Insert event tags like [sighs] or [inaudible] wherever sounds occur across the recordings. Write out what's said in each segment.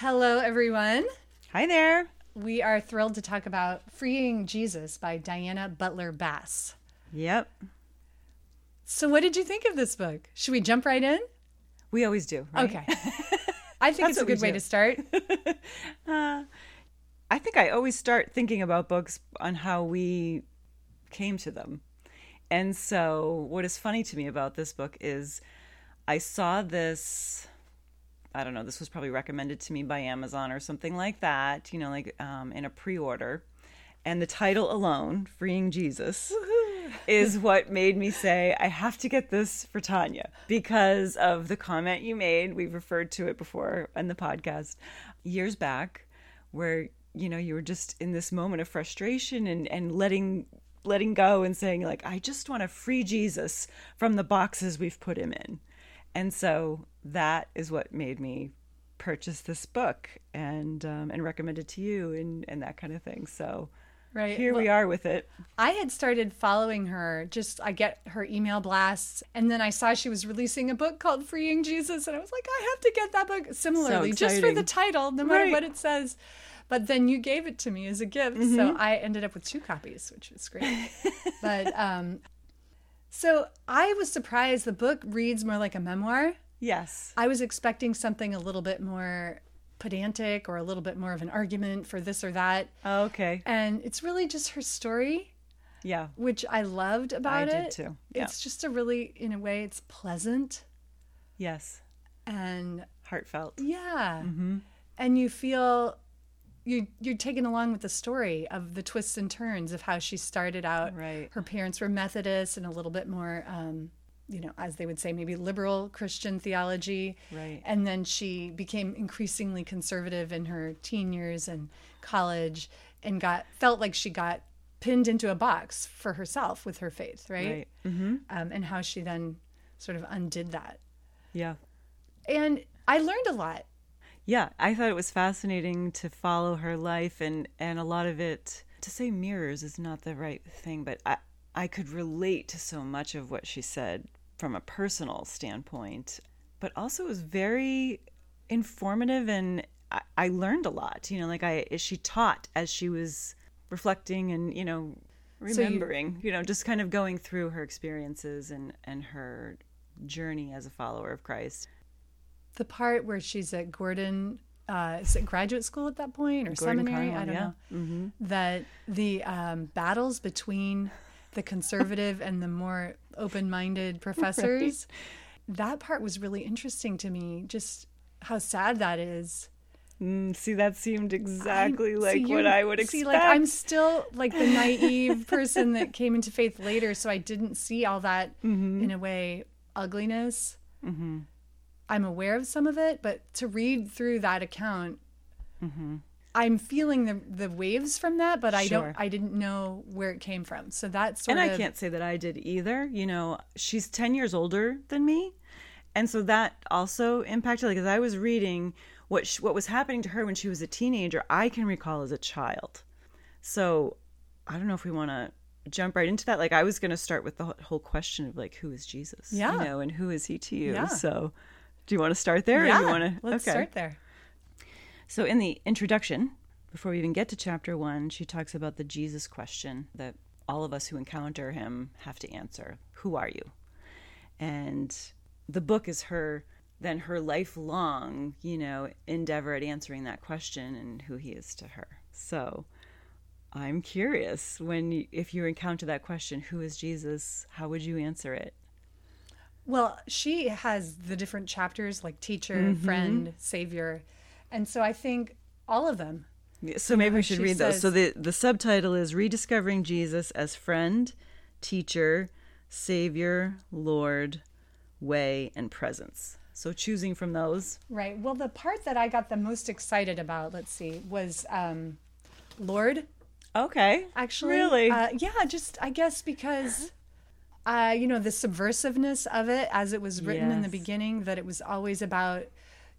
Hello, everyone. Hi there. We are thrilled to talk about Freeing Jesus by Diana Butler Bass. Yep. So, what did you think of this book? Should we jump right in? We always do. Right? Okay. [laughs] I think it's a good way do. to start. [laughs] Uh, I think I always start thinking about books on how we came to them. And so, what is funny to me about this book is I saw this. I don't know, this was probably recommended to me by Amazon or something like that, you know, like um, in a pre order. And the title alone, Freeing Jesus, is what made me say, I have to get this for Tanya because of the comment you made. We've referred to it before in the podcast years back, where, you know, you were just in this moment of frustration and, and letting letting go and saying like i just want to free jesus from the boxes we've put him in and so that is what made me purchase this book and um, and recommend it to you and and that kind of thing so Right. here we are with it I had started following her. Just I get her email blasts, and then I saw she was releasing a book called Freeing Jesus, and I was like, I have to get that book. Similarly, just for the title, no matter Right. what it says. But then you gave it to me as a gift, Mm-hmm. so I ended up with two copies, which was great. [laughs] but um, so I was surprised. The book reads more like a memoir. Yes I was expecting something a little bit more pedantic or a little bit more of an argument for this or that. okay And it's really just her story yeah which I loved about did it. I did too. Yeah. It's just a really, in a way, it's pleasant yes and heartfelt yeah, Mm-hmm. and you feel you you're taken along with the story of the twists and turns of how she started out. Right. Her parents were Methodist and a little bit more. Um, you know, as they would say, maybe liberal Christian theology. Right. And then she became increasingly conservative in her teen years and college and got felt like she got pinned into a box for herself with her faith, right? right mm-hmm. Um, and how she then sort of undid that. yeah And I learned a lot. yeah i thought it was fascinating to follow her life and and a lot of it to say mirrors is not the right thing but i i could relate to so much of what she said from a personal standpoint but also it was very informative and I, I learned a lot you know like i she taught as she was reflecting and you know So you- remembering you know just kind of going through her experiences and and her journey as a follower of christ The part where she's at Gordon, uh, is it graduate school at that point or Gordon seminary? Conwell, I don't yeah. Mm-hmm. know. That the um, battles between the conservative and the more open-minded [laughs] professors. That part was really interesting to me. Just how sad that is. Mm, see, that seemed exactly I'm- like see, what I would expect. See, like I'm still like the naive [laughs] person that came into faith later, so I didn't see all that Mm-hmm. in a way ugliness. I'm aware of some of it, but to read through that account, I'm feeling the the waves from that, but I Sure. don't. I didn't know where it came from. So that's sort and of I can't say that I did either. You know, she's 10 years older than me. And so that also impacted, like, as I was reading what, sh- what was happening to her when she was a teenager, I can recall as a child. So I don't know if we want to jump right into that. Like, I was going to start with the whole question of, like, who is Jesus? Yeah. You know, and who is he to you? Yeah. So do you want to start there? yeah. Or you want to? Let's start there. So, in the introduction, before we even get to chapter one, she talks about the Jesus question that all of us who encounter him have to answer Who are you? And the book is her, then her lifelong, you know, endeavor at answering that question and who he is to her. So, I'm curious when you, if you encounter that question, who is Jesus? How would you answer it? Well, she has the different chapters like teacher, Mm-hmm. friend, savior, and so I think all of them. So maybe we should read those. So the the subtitle is Rediscovering Jesus as Friend, Teacher, Savior, Lord, Way, and Presence. So choosing from those. Right. Well, the part that I got the most excited about, let's see, was um, Lord. Okay. Actually, Really? uh, yeah. Just I guess because, uh, you know, the subversiveness of it, as it was written in the beginning, that it was always about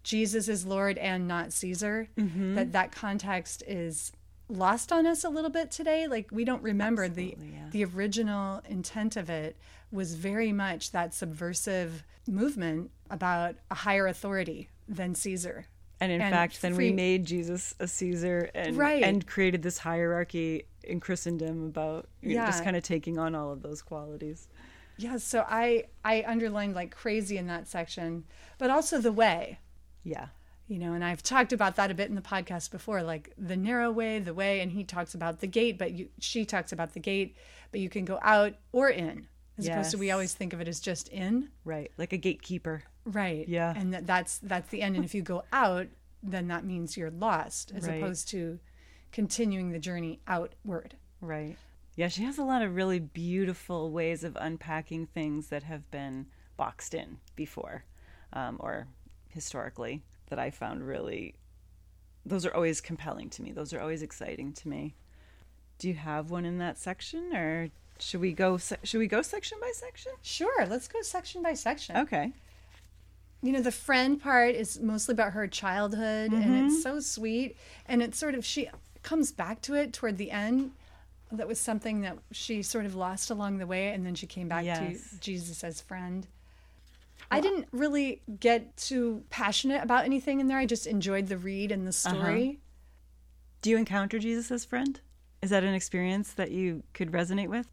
Jesus is Lord and not Caesar. Mm-hmm. That that context is lost on us a little bit today. Like we don't remember the yeah. the original intent of it was very much that subversive movement about a higher authority than Caesar. And in And fact, then free- we made Jesus a Caesar and Right. and created this hierarchy in Christendom about you know, just kind of taking on all of those qualities. Yeah, so I I underlined like crazy in that section, but also the way. Yeah. you know and i've talked about that a bit in the podcast before like the narrow way the way and he talks about the gate but you she talks about the gate but you can go out or in as opposed to we always think of it as just in Right. Like a gatekeeper. right Yeah. and that, that's that's the end and if you go out then that means you're lost as Right. opposed to continuing the journey outward Right. Yeah, she has a lot of really beautiful ways of unpacking things that have been boxed in before um, or historically that I found really, those are always compelling to me. Those are always exciting to me. Do you have one in that section or should we go, should we go section by section? sure let's go section by section Okay. you know the friend part is mostly about her childhood and Mm-hmm. it's so sweet and it's sort of she comes back to it toward the end that was something that she sort of lost along the way and then she came back Yes. to jesus as friend i didn't really get too passionate about anything in there i just enjoyed the read and the Uh-huh. story Do you encounter Jesus as friend? Is that an experience that you could resonate with?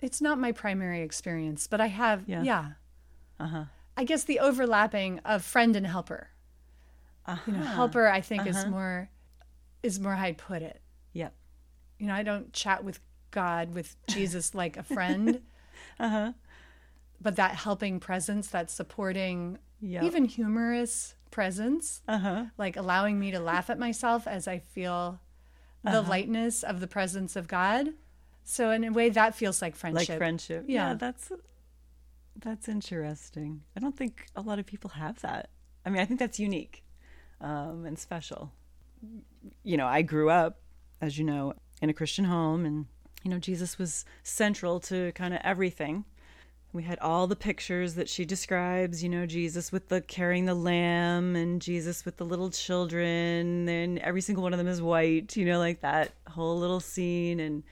it's not my primary experience but i have Yeah. yeah, Uh-huh. i guess the overlapping of friend and helper you know Uh-huh. helper i think is more is more how i'd put it Yep. you know, I don't chat with God, with Jesus like a friend. [laughs] Uh huh. But that helping presence, that supporting, Yep. even humorous presence, Uh huh. like allowing me to laugh at myself as I feel the Uh-huh. lightness of the presence of God. So in a way, that feels like friendship. like friendship Yeah. that's that's interesting i don't think a lot of people have that i mean i think that's unique um, and special you know i grew up as you know in a christian home and you know jesus was central to kind of everything we had all the pictures that she describes you know jesus with the carrying the lamb and jesus with the little children and every single one of them is white you know like that whole little scene. And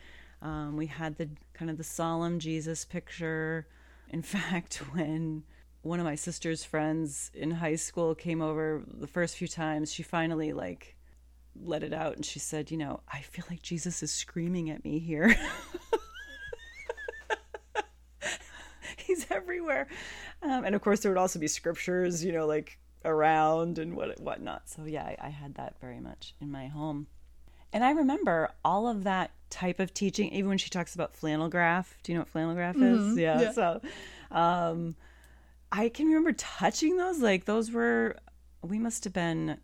um, we had the kind of the solemn jesus picture. In [laughs] fact when one of my sister's friends in high school came over the first few times she finally like let it out and she said you know i feel like jesus is screaming at me here [laughs] he's everywhere. Um, and of course, there would also be scriptures, you know, like around and what whatnot. So yeah, I, I had that very much in my home. And I remember all of that type of teaching, even when she talks about flannel graph. Do you know what flannel graph is? Yeah. Yeah. So um, I can remember touching those. Like those were, we must have been,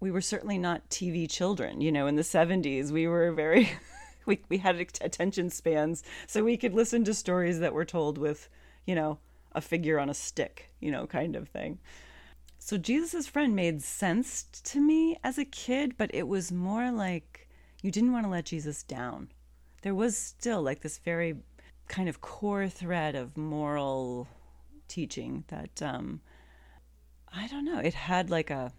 we were certainly not TV children, you know, in the 70s. We were very, [laughs] we, we had attention spans. So we could listen to stories that were told with, you know, a figure on a stick, you know, kind of thing. So Jesus' friend made sense to me as a kid, but it was more like you didn't want to let Jesus down. There was still like this very kind of core thread of moral teaching that um I don't know, it had like a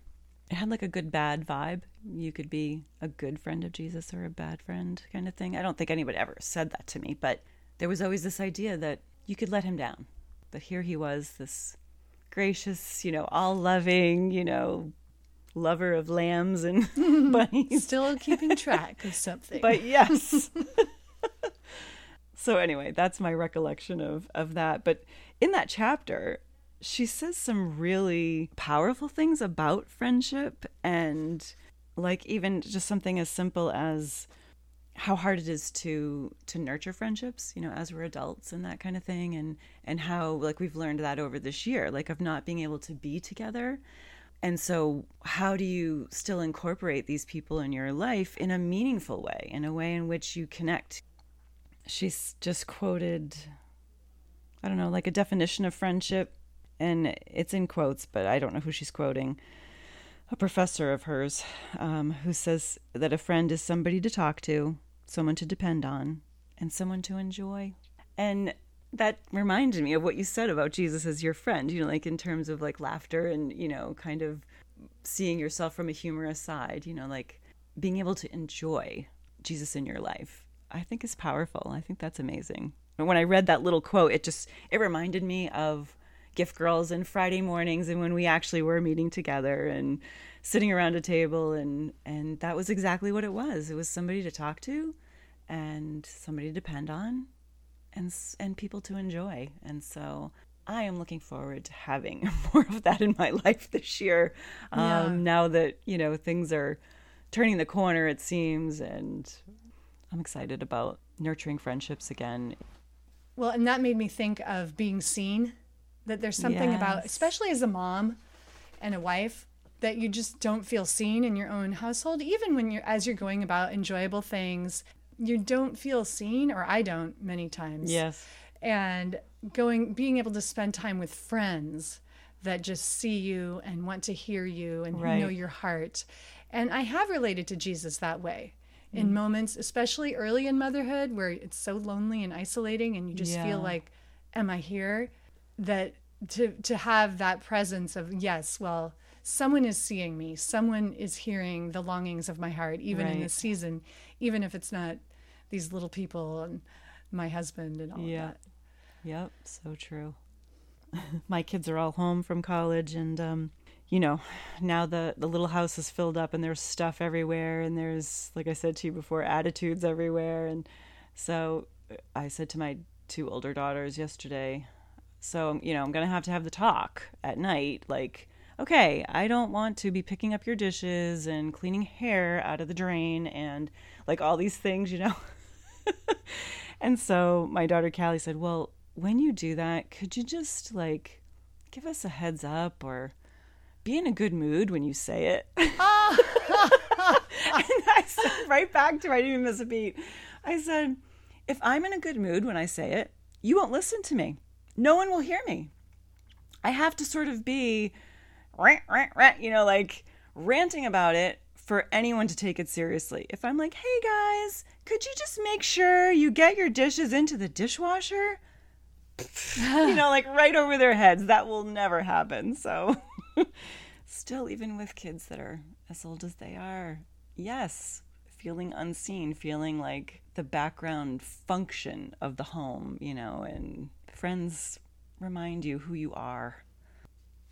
it had like a good bad vibe. You could be a good friend of Jesus or a bad friend kind of thing. I don't think anybody ever said that to me, but there was always this idea that you could let him down. But here he was, this gracious, you know, all loving, you know, lover of lambs and [laughs] bunnies. Still keeping track of something. But yes. [laughs] so anyway, that's my recollection of of that. But in that chapter, she says some really powerful things about friendship and like even just something as simple as how hard it is to to nurture friendships you know as we're adults and that kind of thing and and how like we've learned that over this year like of not being able to be together. And so how do you still incorporate these people in your life in a meaningful way in a way in which you connect? She's just quoted i don't know like a definition of friendship and it's in quotes but i don't know who she's quoting. A professor of hers um, who says that a friend is somebody to talk to, someone to depend on, and someone to enjoy. And that reminded me of what you said about Jesus as your friend, you know, like in terms of like laughter and, you know, kind of seeing yourself from a humorous side, you know, like being able to enjoy Jesus in your life, I think is powerful. I think that's amazing. And when I read that little quote, it just, it reminded me of, gift girls and Friday mornings and when we actually were meeting together and sitting around a table and and that was exactly what it was. It was somebody to talk to and somebody to depend on and and people to enjoy. And so I am looking forward to having [laughs] more of that in my life this year. Um, Yeah. Now that you know things are turning the corner, it seems, and I'm excited about nurturing friendships again. Well, and that made me think of being seen. That there's something about, especially as a mom and a wife, that you just don't feel seen in your own household. Even when you're, as you're going about enjoyable things, you don't feel seen, or I don't many times. Yes. And going, being able to spend time with friends that just see you and want to hear you and who know your heart. And I have related to Jesus that way. Mm. In moments, especially early in motherhood, where it's so lonely and isolating, and you just Yeah. feel like, "Am I here?" That to to have that presence of yes, well, someone is seeing me, someone is hearing the longings of my heart, even in Right. this season, even if it's not these little people and my husband and all Yeah. that. Yep, so true. [laughs] My kids are all home from college and um you know, now the the little house is filled up and there's stuff everywhere and there's like I said to you before attitudes everywhere and so uh, I said to my two older daughters yesterday, so you know, I'm going to have to have the talk at night like okay, I don't want to be picking up your dishes and cleaning hair out of the drain and like all these things, you know. [laughs] And so my daughter Callie said, Well, when you do that, could you just like give us a heads up or be in a good mood when you say it? Ah. [laughs] and I said right back to her, I didn't even miss a beat. I said, If I'm in a good mood when I say it, you won't listen to me. No one will hear me. I have to sort of be, rant, rant, rant, you know, like ranting about it for anyone to take it seriously. If I'm like, hey guys, could you just make sure you get your dishes into the dishwasher? you know, like right over their heads. That will never happen. So, [laughs] still, even with kids that are as old as they are, yes, feeling unseen, feeling like the background function of the home, you know, and friends remind you who you are.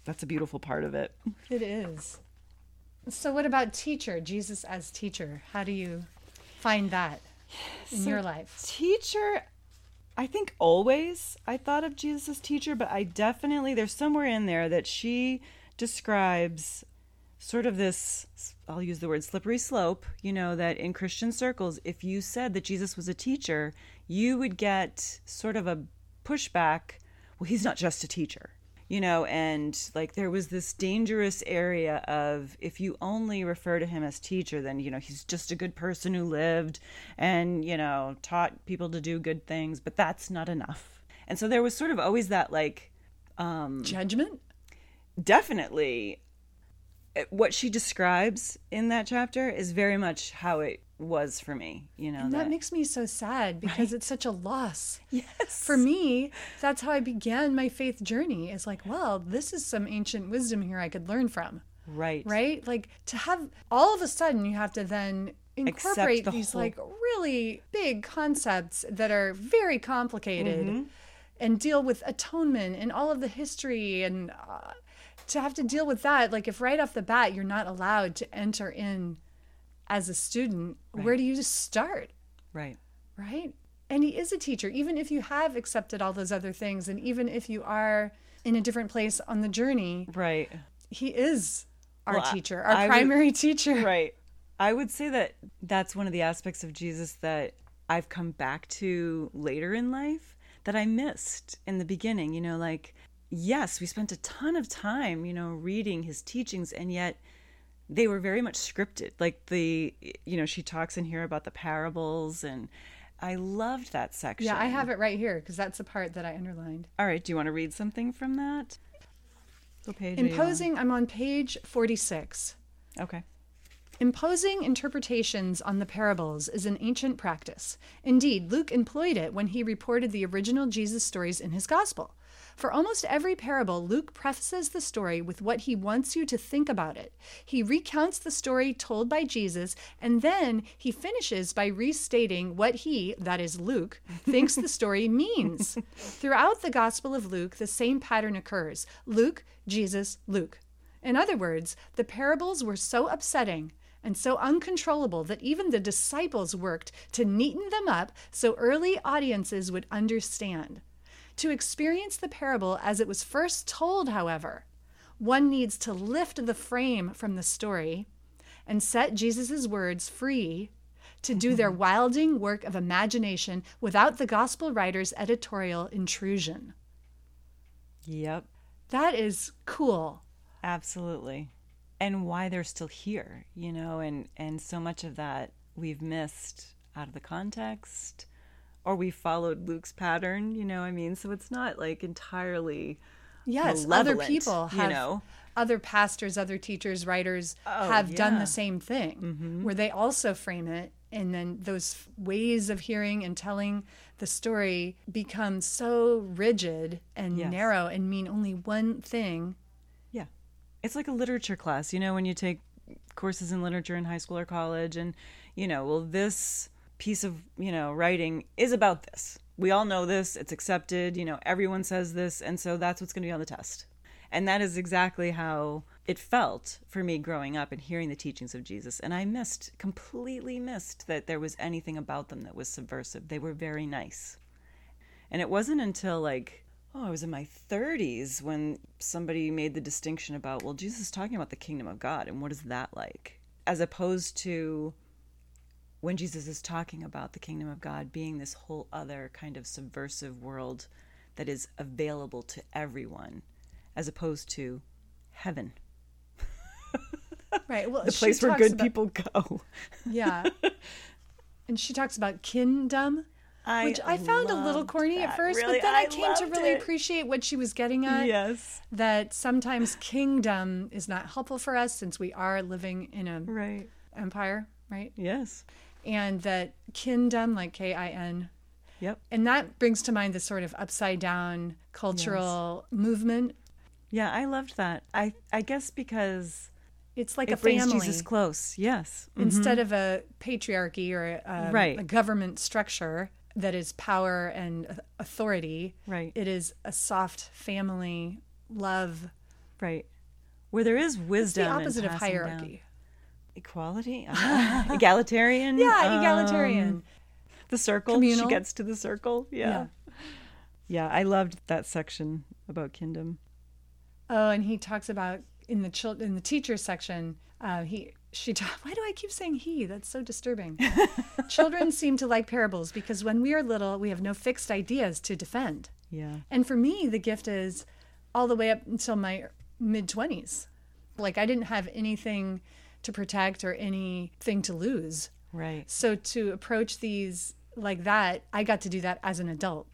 That's a beautiful part of it. It is. So, what about teacher? Jesus as teacher. How do you find that in So your life? Teacher, I think always I thought of Jesus as teacher, but I definitely, there's somewhere in there that she describes sort of this, I'll use the word slippery slope, you know, that in Christian circles, if you said that Jesus was a teacher, you would get sort of a pushback. Well, he's not just a teacher. You know, and like there was this dangerous area of if you only refer to him as teacher, then, you know, he's just a good person who lived and, you know, taught people to do good things, but that's not enough. And so there was sort of always that like, um, Judgment? definitely what she describes in that chapter is very much how it was for me, you know. And that makes me so sad because it's such a loss. [laughs] yes. For me, that's how I began my faith journey. Is like, well, this is some ancient wisdom here I could learn from. right. right? Like to have all of a sudden you have to then incorporate the these whole- like really big concepts that are very complicated Mm-hmm. and deal with atonement and all of the history and uh, to have to deal with that like if right off the bat you're not allowed to enter in as a student where do you start Right. right? And he is a teacher, even if you have accepted all those other things, and even if you are in a different place on the journey, Right. he is our Well, teacher, our I would- primary teacher. Right. I would say that that's one of the aspects of Jesus that I've come back to later in life that I missed in the beginning. You know, like, yes, we spent a ton of time, you know, reading his teachings, and yet they were very much scripted. Like, the, you know, she talks in here about the parables, and I loved that section. Yeah, I have it right here because that's the part that I underlined. All right. Do you want to read something from that? What page are you on? Imposing, I'm on page 46. Okay. Imposing interpretations on the parables is an ancient practice. Indeed, Luke employed it when he reported the original Jesus stories in his gospel. For almost every parable, Luke prefaces the story with what he wants you to think about it. He recounts the story told by Jesus, and then he finishes by restating what he, that is Luke, thinks the story [laughs] means. Throughout the Gospel of Luke, the same pattern occurs Luke, Jesus, Luke. In other words, the parables were so upsetting and so uncontrollable that even the disciples worked to neaten them up so early audiences would understand. To experience the parable as it was first told, however, one needs to lift the frame from the story and set Jesus' words free to do their [laughs] wilding work of imagination without the gospel writer's editorial intrusion. Yep. That is cool. Absolutely. And why they're still here, you know, and and so much of that we've missed out of the context or we followed Luke's pattern, you know, I mean, so it's not like entirely Yes, other people have, you know. other pastors, other teachers, writers Oh, have done yeah. Mm-hmm. the same thing, where they also frame it, and then those ways of hearing and telling the story become so rigid and Yes. narrow and mean only one thing. Yeah. It's like a literature class, you know, when you take courses in literature in high school or college and, you know, well this piece of, you know, writing is about this. We all know this, it's accepted, you know, everyone says this and so that's what's going to be on the test. And that is exactly how it felt for me growing up and hearing the teachings of Jesus. And I missed, completely missed that there was anything about them that was subversive. They were very nice. And it wasn't until like, oh, I was in my 30s when somebody made the distinction about, well, Jesus is talking about the kingdom of God and what is that like? As opposed to when Jesus is talking about the kingdom of God being this whole other kind of subversive world that is available to everyone, as opposed to heaven, Right. Well, [laughs] the place where good about- people go. Yeah. [laughs] and she talks about kingdom. I Which I found a little corny at first, Really, but then I, I came to really it. appreciate what she was getting at. Yes. That sometimes kingdom is not helpful for us since we are living in a Right. empire, right? Yes. And that kingdom, like K I N, Yep. and that brings to mind this sort of upside down cultural movement. Yeah, I loved that. I I guess because It's like it a brings family Jesus close. Yes. instead of a patriarchy or a, um, Right. a government structure that is power and authority. Right. It is a soft family love. Right. Where there is It's wisdom. the and opposite of passing down- hierarchy. Equality? Uh, [laughs] egalitarian? Yeah, egalitarian. Um, the circle. Communal. She gets to the circle. Yeah. yeah. I loved that section about kingdom. Oh, and he talks about in the chil- in the teacher section. Uh, he she. Ta- [laughs] Why do I keep saying he? That's so disturbing. [laughs] Children seem to like parables because when we are little, we have no fixed ideas to defend. Yeah. And for me, the gift is all the way up until my mid twenties. Like I didn't have anything to protect or anything to lose. Right. So to approach these like that, I got to do that as an adult.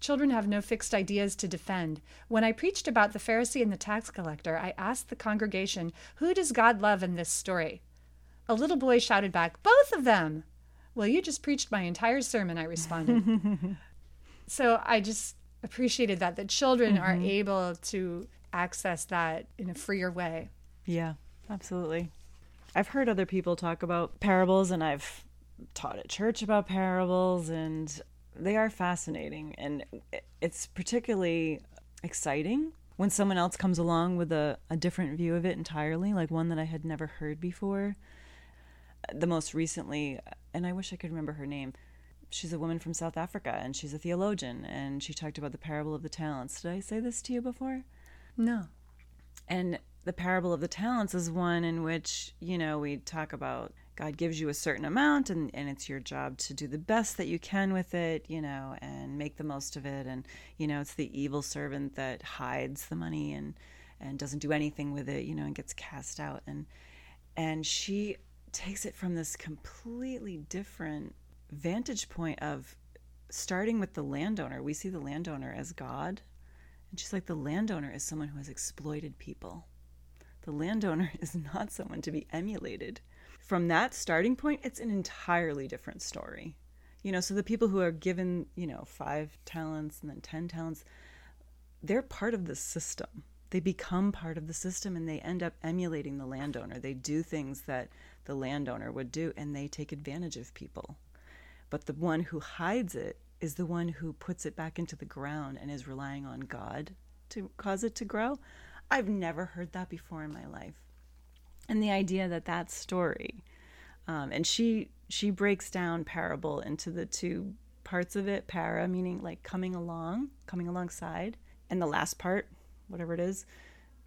Children have no fixed ideas to defend. When I preached about the Pharisee and the tax collector, I asked the congregation, Who does God love in this story? A little boy shouted back, Both of them. Well, you just preached my entire sermon, I responded. [laughs] so I just appreciated that, that children are mm-hmm. able to access that in a freer way. Yeah, absolutely. I've heard other people talk about parables and I've taught at church about parables and they are fascinating and it's particularly exciting when someone else comes along with a, a different view of it entirely, like one that I had never heard before. The most recently, and I wish I could remember her name, she's a woman from South Africa and she's a theologian and she talked about the parable of the talents. Did I say this to you before? No. And the parable of the talents is one in which, you know, we talk about God gives you a certain amount and, and it's your job to do the best that you can with it, you know, and make the most of it. And, you know, it's the evil servant that hides the money and, and doesn't do anything with it, you know, and gets cast out. And, and she takes it from this completely different vantage point of starting with the landowner. We see the landowner as God. And she's like, the landowner is someone who has exploited people. The landowner [laughs] is not someone to be emulated. From that starting point, it's an entirely different story. You know, so the people who are given, you know, five talents and then 10 talents, they're part of the system. They become part of the system and they end up emulating the landowner. They do things that the landowner would do and they take advantage of people. But the one who hides it is the one who puts it back into the ground and is relying on God to cause it to grow. I've never heard that before in my life. And the idea that that story, um, and she she breaks down parable into the two parts of it. Para meaning like coming along, coming alongside, and the last part, whatever it is,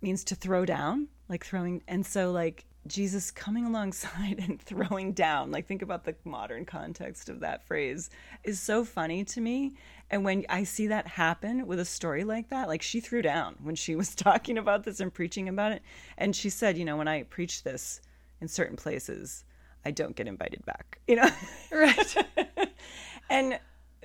means to throw down, like throwing. And so like Jesus coming alongside [laughs] and throwing down, like think about the modern context of that phrase, is so funny to me. And when I see that happen with a story like that, like she threw down when she [laughs] was talking about this and preaching about it. And she said, you know, when I preach this in certain places, I don't get invited back, [laughs] you know? Right. and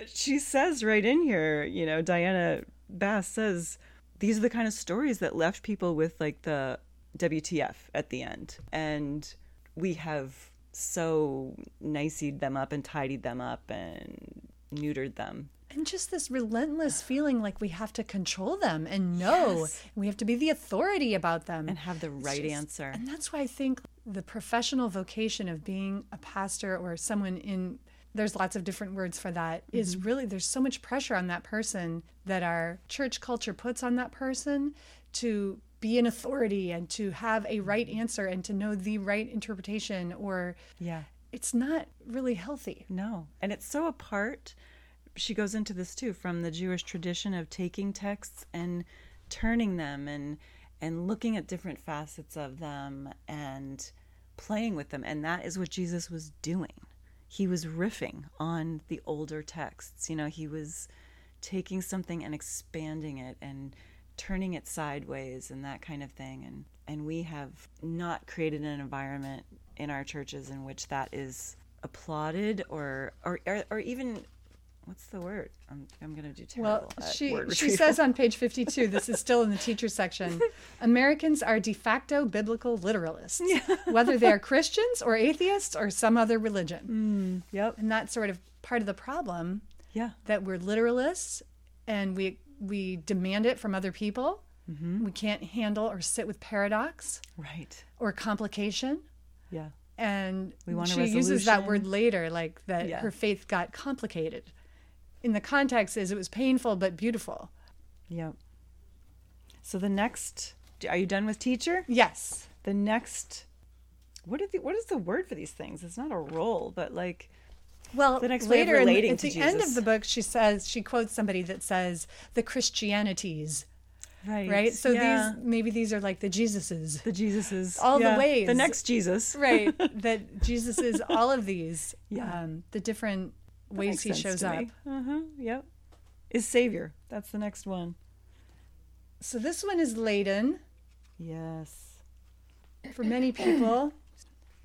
she says right in here, you know, Diana Bass says, these are the kind of stories that left people with like the WTF at the end. And we have so niceyed them up and tidied them up and neutered them. And just this relentless [sighs] feeling like we have to control them and know Yes. we have to be the authority about them. And have the right just- answer. And that's why I think the professional vocation of being a pastor or someone in there's lots of different words for that is Mm-hmm. really there's so much pressure on that person that our church culture puts on that person to be an authority and to have a right mm-hmm. answer and to know the right interpretation or Yeah. it's not really healthy. No. And it's so apart. She goes into this too from the Jewish tradition of taking texts and turning them and and looking at different facets of them and playing with them. And that is what Jesus was doing. He was riffing on the older texts. You know, he was taking something and expanding it and turning it sideways and that kind of thing. And and we have not created an environment in our churches in which that is applauded or or or, or even what's the word? I'm, I'm gonna do terrible Well, she she says on page [laughs] 52, this is still in the teacher section, [laughs] Americans are de facto biblical literalists, [laughs] whether they're Christians or atheists or some other religion. Mm, yep. And that's sort of part of the problem yeah. that we're literalists and we we demand it from other people. Mm-hmm. We can't handle or sit with paradox right or complication. yeah And We want she uses that word later, like that Yeah. her faith got complicated. In the context is it was painful but beautiful. yep so the next are you done with teacher Yes. the next what is the what is the word for these things it's not a role but like Well, The next way of later in at the end of the book, she says she quotes somebody that says the Christianities, right right? So yeah. these maybe these are like the Jesuses, the jesuses all the ways. the next jesus right? [laughs] that Jesus is all of these, Yeah. um, the different That ways he shows up. Uh-huh. Yep. Is Savior. That's the next one. So this one is laden Yes. for many people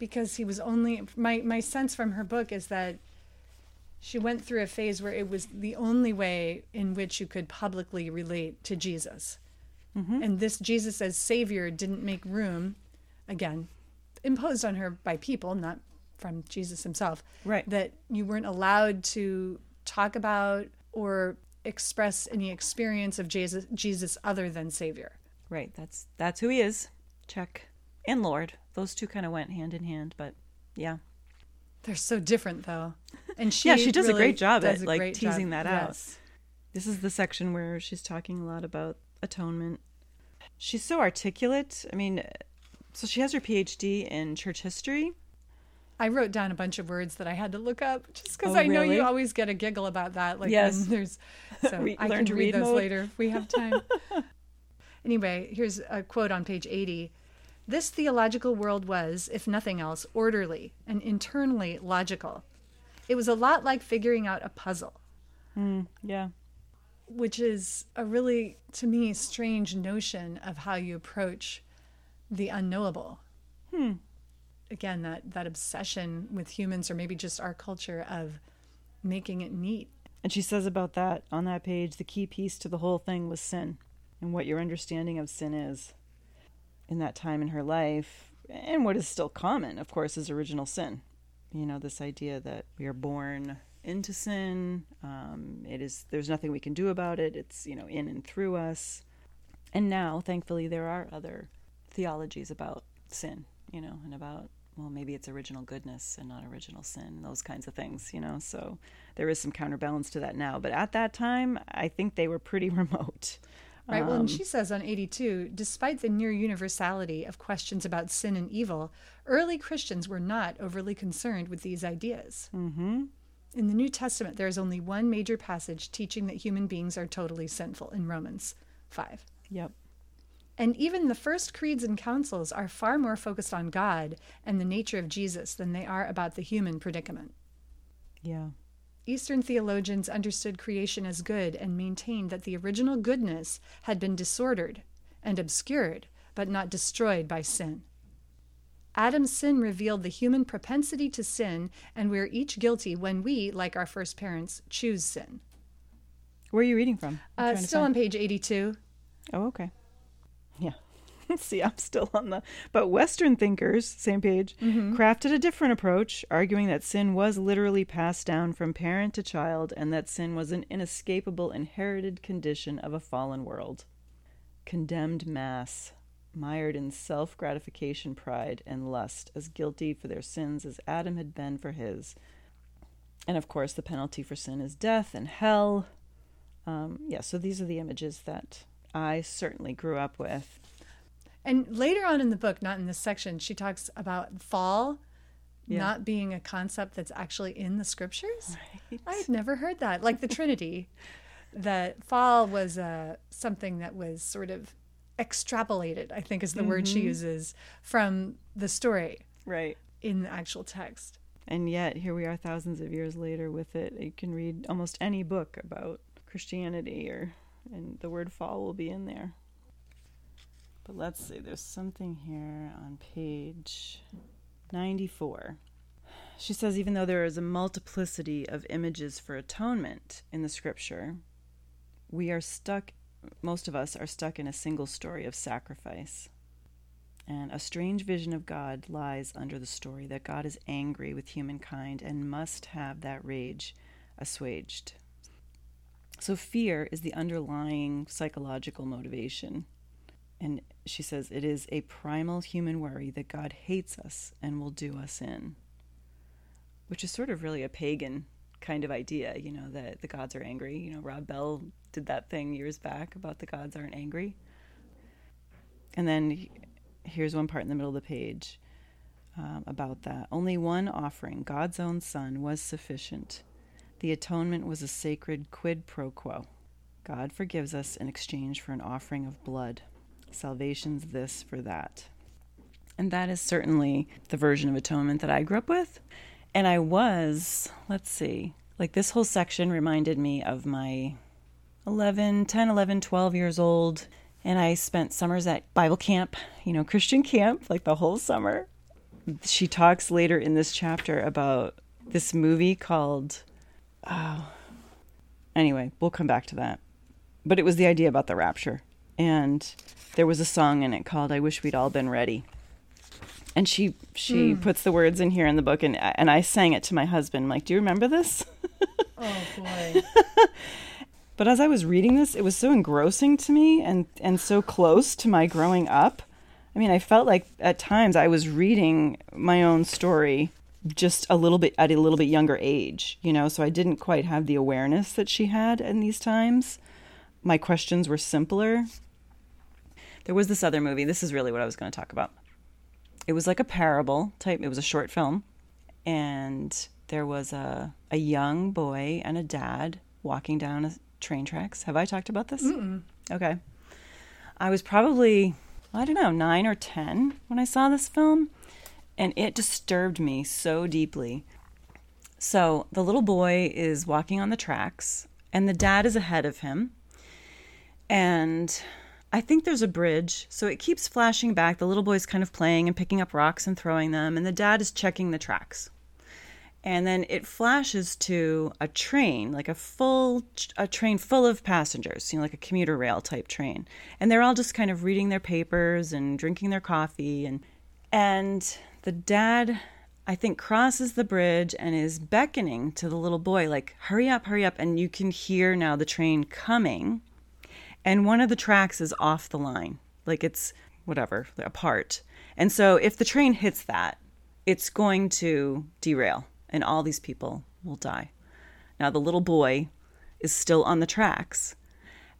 because he was only my my sense from her book is that she went through a phase where it was the only way in which you could publicly relate to Jesus. Mm-hmm. And this Jesus as savior didn't make room again imposed on her by people, not from Jesus himself. Right. That you weren't allowed to talk about or express any experience of Jesus Jesus other than savior. Right. That's that's who he is. Check. And Lord. Those two kind of went hand in hand, but yeah. They're so different, though. [laughs] And she Yeah, she does a great job at, like, teasing that out. This is the section where she's talking a lot about atonement. She's so articulate. I mean, so she has her PhD in church history. I wrote down a bunch of words that I had to look up just because Oh, I know really? you always get a giggle about that. Like Yes. when there's, [laughs] so Re- I can to read, read those later if we have time. [laughs] anyway, here's a quote on page 80. This theological world was, if nothing else, orderly and internally logical. It was a lot like figuring out a puzzle. Yeah. which is a really to me strange notion of how you approach the unknowable Hmm. again that that obsession with humans or maybe just our culture of making it neat And she says about that on that page the key piece to the whole thing was sin and what your understanding of sin is in that time in her life. And what is still common, of course, is original sin. You know, this idea that we are born into sin. Um, it is there's nothing we can do about it. It's you know in and through us. And now, thankfully, there are other theologies about sin, you know, and about well, maybe it's original goodness and not original sin, those kinds of things, you know. So there is some counterbalance to that now. But at that time, I think they were pretty [laughs] remote. Right. Well, and she says on 82 despite the near universality of questions about sin and evil, early Christians were not overly concerned with these ideas. Mm-hmm. In the New Testament, there is only one major passage teaching that human beings are totally sinful in Romans 5. Yep. And even the first creeds and councils are far more focused on God and the nature of Jesus than they are about the human predicament. Yeah. Eastern theologians understood creation as good and maintained that the original goodness had been disordered and obscured, but not destroyed by sin. Adam's sin revealed the human propensity to sin, and we're each guilty when we, like our first parents, choose sin. Where are you reading from? Uh, still on page 82. Oh, okay. Yeah. [laughs] See, I'm still on the. But Western thinkers, same page, Mm-hmm. crafted a different approach, arguing that sin was literally passed down from parent to child and that sin was an inescapable inherited condition of a fallen world. Condemned mass, mired in self gratification, pride, and lust, as guilty for their sins as Adam had been for his. And of course, the penalty for sin is death and hell. Um, yeah, so these are the images that I certainly grew up with. And later on in the book, not in this section, she talks about fall Yeah. not being a concept that's actually in the scriptures. Right. I had never heard that. Like the Trinity, that fall was uh, something that was sort of extrapolated, I think is the word she uses, from the story Right. in the actual text. And yet, here we are thousands of years later with it. You can read almost any book about Christianity, or and the word fall will be in there. But let's see, there's something here on page 94. She says, even though there is a multiplicity of images for atonement in the scripture, we are stuck, most of us are stuck in a single story of sacrifice. And a strange vision of God lies under the story that God is angry with humankind and must have that rage assuaged. So, fear is the underlying psychological motivation. And she says it is a primal human worry that God hates us and will do us in, which is sort of really a pagan kind of idea, you know, that the gods are angry. You know, Rob Bell did that thing years back about the gods aren't angry. And then here's one part in the middle of the page um, about that. Only one offering, God's own Son, was sufficient. The atonement was a sacred quid pro quo. God forgives us in exchange for an offering of blood. Salvation's this for that. And that is certainly the version of atonement that I grew up with. And I was, let's see, like this whole section reminded me of my 11, 10, 11, 12 years old. And I spent summers at Bible camp, you know, Christian camp, like the whole summer. She talks later in this chapter about this movie called, oh, anyway, we'll come back to that. But it was the idea about the rapture. And there was a song in it called I Wish We'd All Been Ready. And she she hmm. puts the words in here in the book and and I sang it to my husband like, "Do you remember this?" [laughs] Oh boy. [laughs] But as I was reading this, it was so engrossing to me and, and so close to my growing up. I mean, I felt like at times I was reading my own story just a little bit at a little bit younger age, you know, so I didn't quite have the awareness that she had in these times. My questions were simpler. There was this other movie. This is really what I was going to talk about. It was like a parable type, it was a short film. And there was a, a young boy and a dad walking down a train tracks. Have I talked about this? Okay. I was probably, I don't know, nine or 10 when I saw this film, and it disturbed me so deeply. So the little boy is walking on the tracks, and the dad is ahead of him. And I think there's a bridge, so it keeps flashing back. The little boy's kind of playing and picking up rocks and throwing them, and the dad is checking the tracks and then it flashes to a train like a full a train full of passengers you know like a commuter rail type train and they're all just kind of reading their papers and drinking their coffee and and the dad I think, crosses the bridge and is beckoning to the little boy, like, hurry up, hurry up. And you can hear now the train coming. And one of the tracks is off the line, like it's whatever, apart. And so if the train hits that, it's going to derail and all these people will die. Now, the little boy is still on the tracks.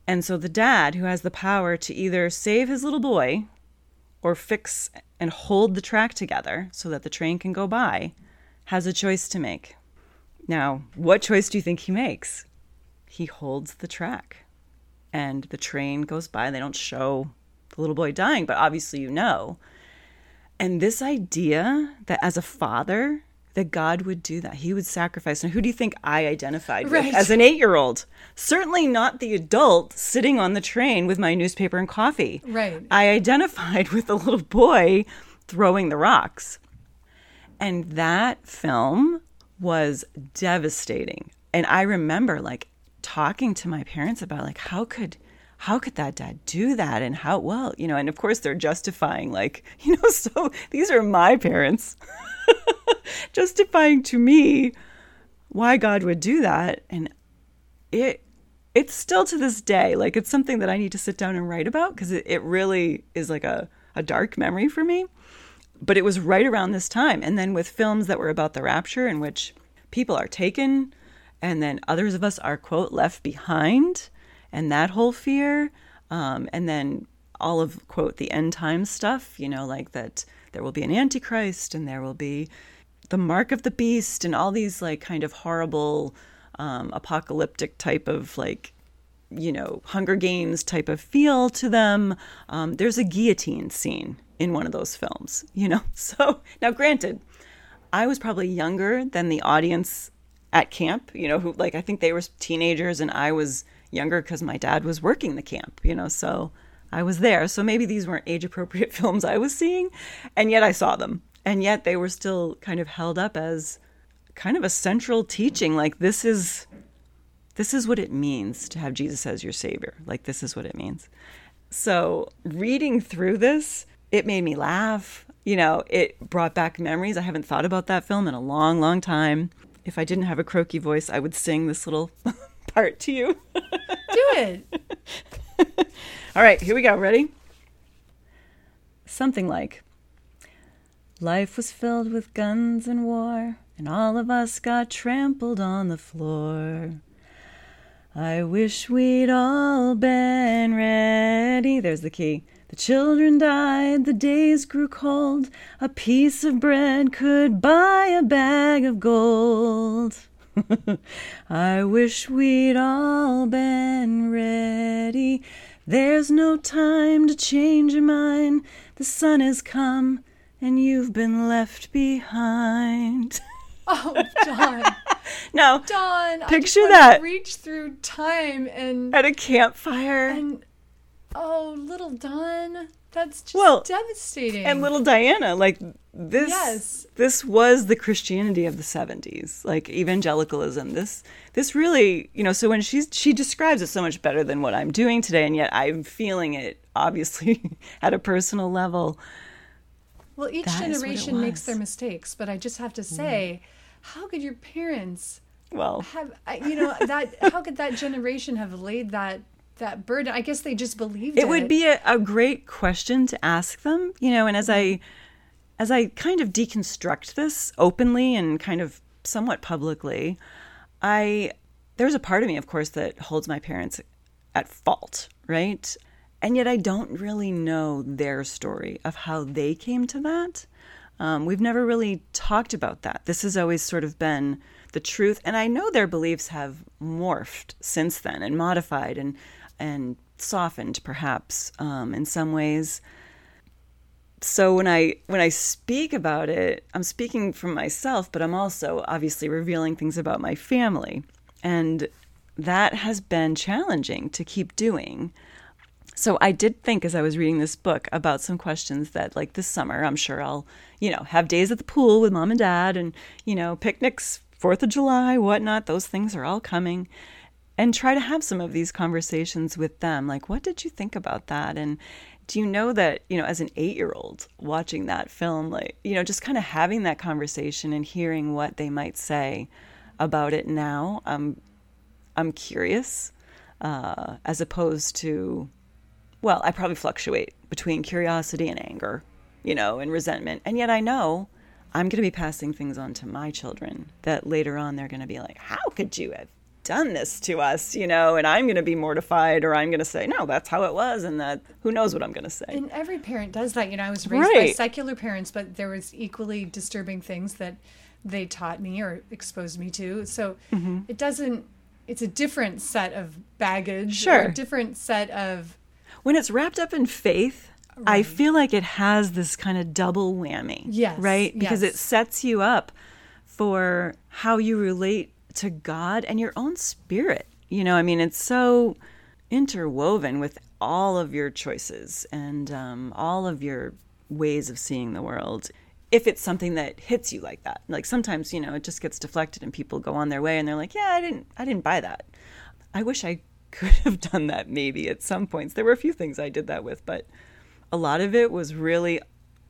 And so the dad, who has the power to either save his little boy or fix and hold the track together so that the train can go by, has a choice to make. Now, what choice do you think he makes? He holds the track and the train goes by. They don't show the little boy dying, but obviously you know. And this idea that as a father, that God would do that. He would sacrifice. And who do you think I identified Right. with as an eight year old? Certainly not the adult sitting on the train with my newspaper and coffee. Right. I identified with the little boy throwing the rocks. And that film was devastating. And I remember like talking to my parents about like how could how could that dad do that? And how well, you know, and of course they're justifying like, [laughs] you know, so these are my parents [laughs] justifying to me why God would do that. And it it's still to this day like it's something that I need to sit down and write about because it, it really is like a, a dark memory for me. But it was right around this time. And then with films that were about the rapture in which people are taken and then others of us are quote left behind and that whole fear. Um, and then all of quote the end time stuff you know like that there will be an antichrist and there will be the mark of the beast and all these like kind of horrible um, apocalyptic type of like you know hunger games type of feel to them. Um, there's a guillotine scene in one of those films you know? [laughs] So now granted i was probably younger than the audience at camp you know who like i think they were teenagers and i was younger because my dad was working the camp you know so i was there. So maybe these weren't age appropriate [laughs] films i was seeing and yet i saw them. And yet they were still kind of held up as kind of a central teaching like this is this is what it means to have Jesus as your savior. Like this is what it means. So reading through this it made me laugh. You know it brought back memories. I haven't thought about that film in a long long time if i didn't have a croaky voice i would sing this little [laughs] part to you Do it. [laughs] all right here we go ready something like Life was filled with guns and war, and all of us got trampled on the floor. I wish we'd all been ready. There's the key. The children died, the days grew cold. A piece of bread could buy a bag of gold. [laughs] I wish we'd all been ready. There's no time to change your mind. The sun has come and you've been left behind. [laughs] Oh, Dawn. [laughs] now, Dawn. I Picture that. Reach through time and at a campfire, and oh, little Dawn. That's just Well, devastating. and little Diana, like this. Yes. This was the Christianity of the '70s, like evangelicalism. This, this really, you know. So when she's she describes it so much better than what I'm doing today, and yet I'm feeling it obviously [laughs] at a personal level. Well, each That is what it generation makes their mistakes, but I just have to say, how could your parents Well, have you know that? How could that generation have laid that that burden? I guess they just believed it. it would be a, a great question to ask them you know and as i as i kind of deconstruct this openly and kind of somewhat publicly i there's a part of me of course that holds my parents at fault right and yet i don't really know their story of how they came to that um, we've never really talked about that this has always sort of been the truth and i know their beliefs have morphed since then and modified and and softened perhaps um, in some ways. So when i when i speak about it i'm speaking from myself but i'm also obviously revealing things about my family. And that has been challenging to keep doing. So I did think as I was reading this book about some questions that like this summer I'm sure I'll, you know, have days at the pool with mom and dad and, you know, picnics, 4th of July, whatnot, those things are all coming. And try to have some of these conversations with them. Like, what did you think about that? And do you know that you know as an eight year old watching that film like you know just kind of having that conversation and hearing what they might say about it now i'm i'm curious uh, as opposed to well i probably fluctuate between curiosity and anger you know and resentment and yet i know i'm going to be passing things on to my children that later on they're going to be like how could you have done this to us, you know, and I'm going to be mortified or I'm going to say, no, that's how it was. And that who knows what I'm going to say. And every parent does that. You know, I was raised right. by secular parents, but there was equally disturbing things that they taught me or exposed me to. So mm-hmm. it doesn't, it's a different set of baggage. Sure. a different set of. When it's wrapped up in faith, right. I feel like it has this kind of double whammy. Yes. Right? Because yes. it sets you up for how you relate to God and your own spirit. You know, I mean, it's so interwoven with all of your choices and um, all of your ways of seeing the world. If it's something that hits you like that, like sometimes you know it just gets deflected and people go on their way and they're like, "Yeah, I didn't, I didn't buy that." I wish I [laughs] could have done that maybe at some points. There were a few things I did that with, but a lot of it was really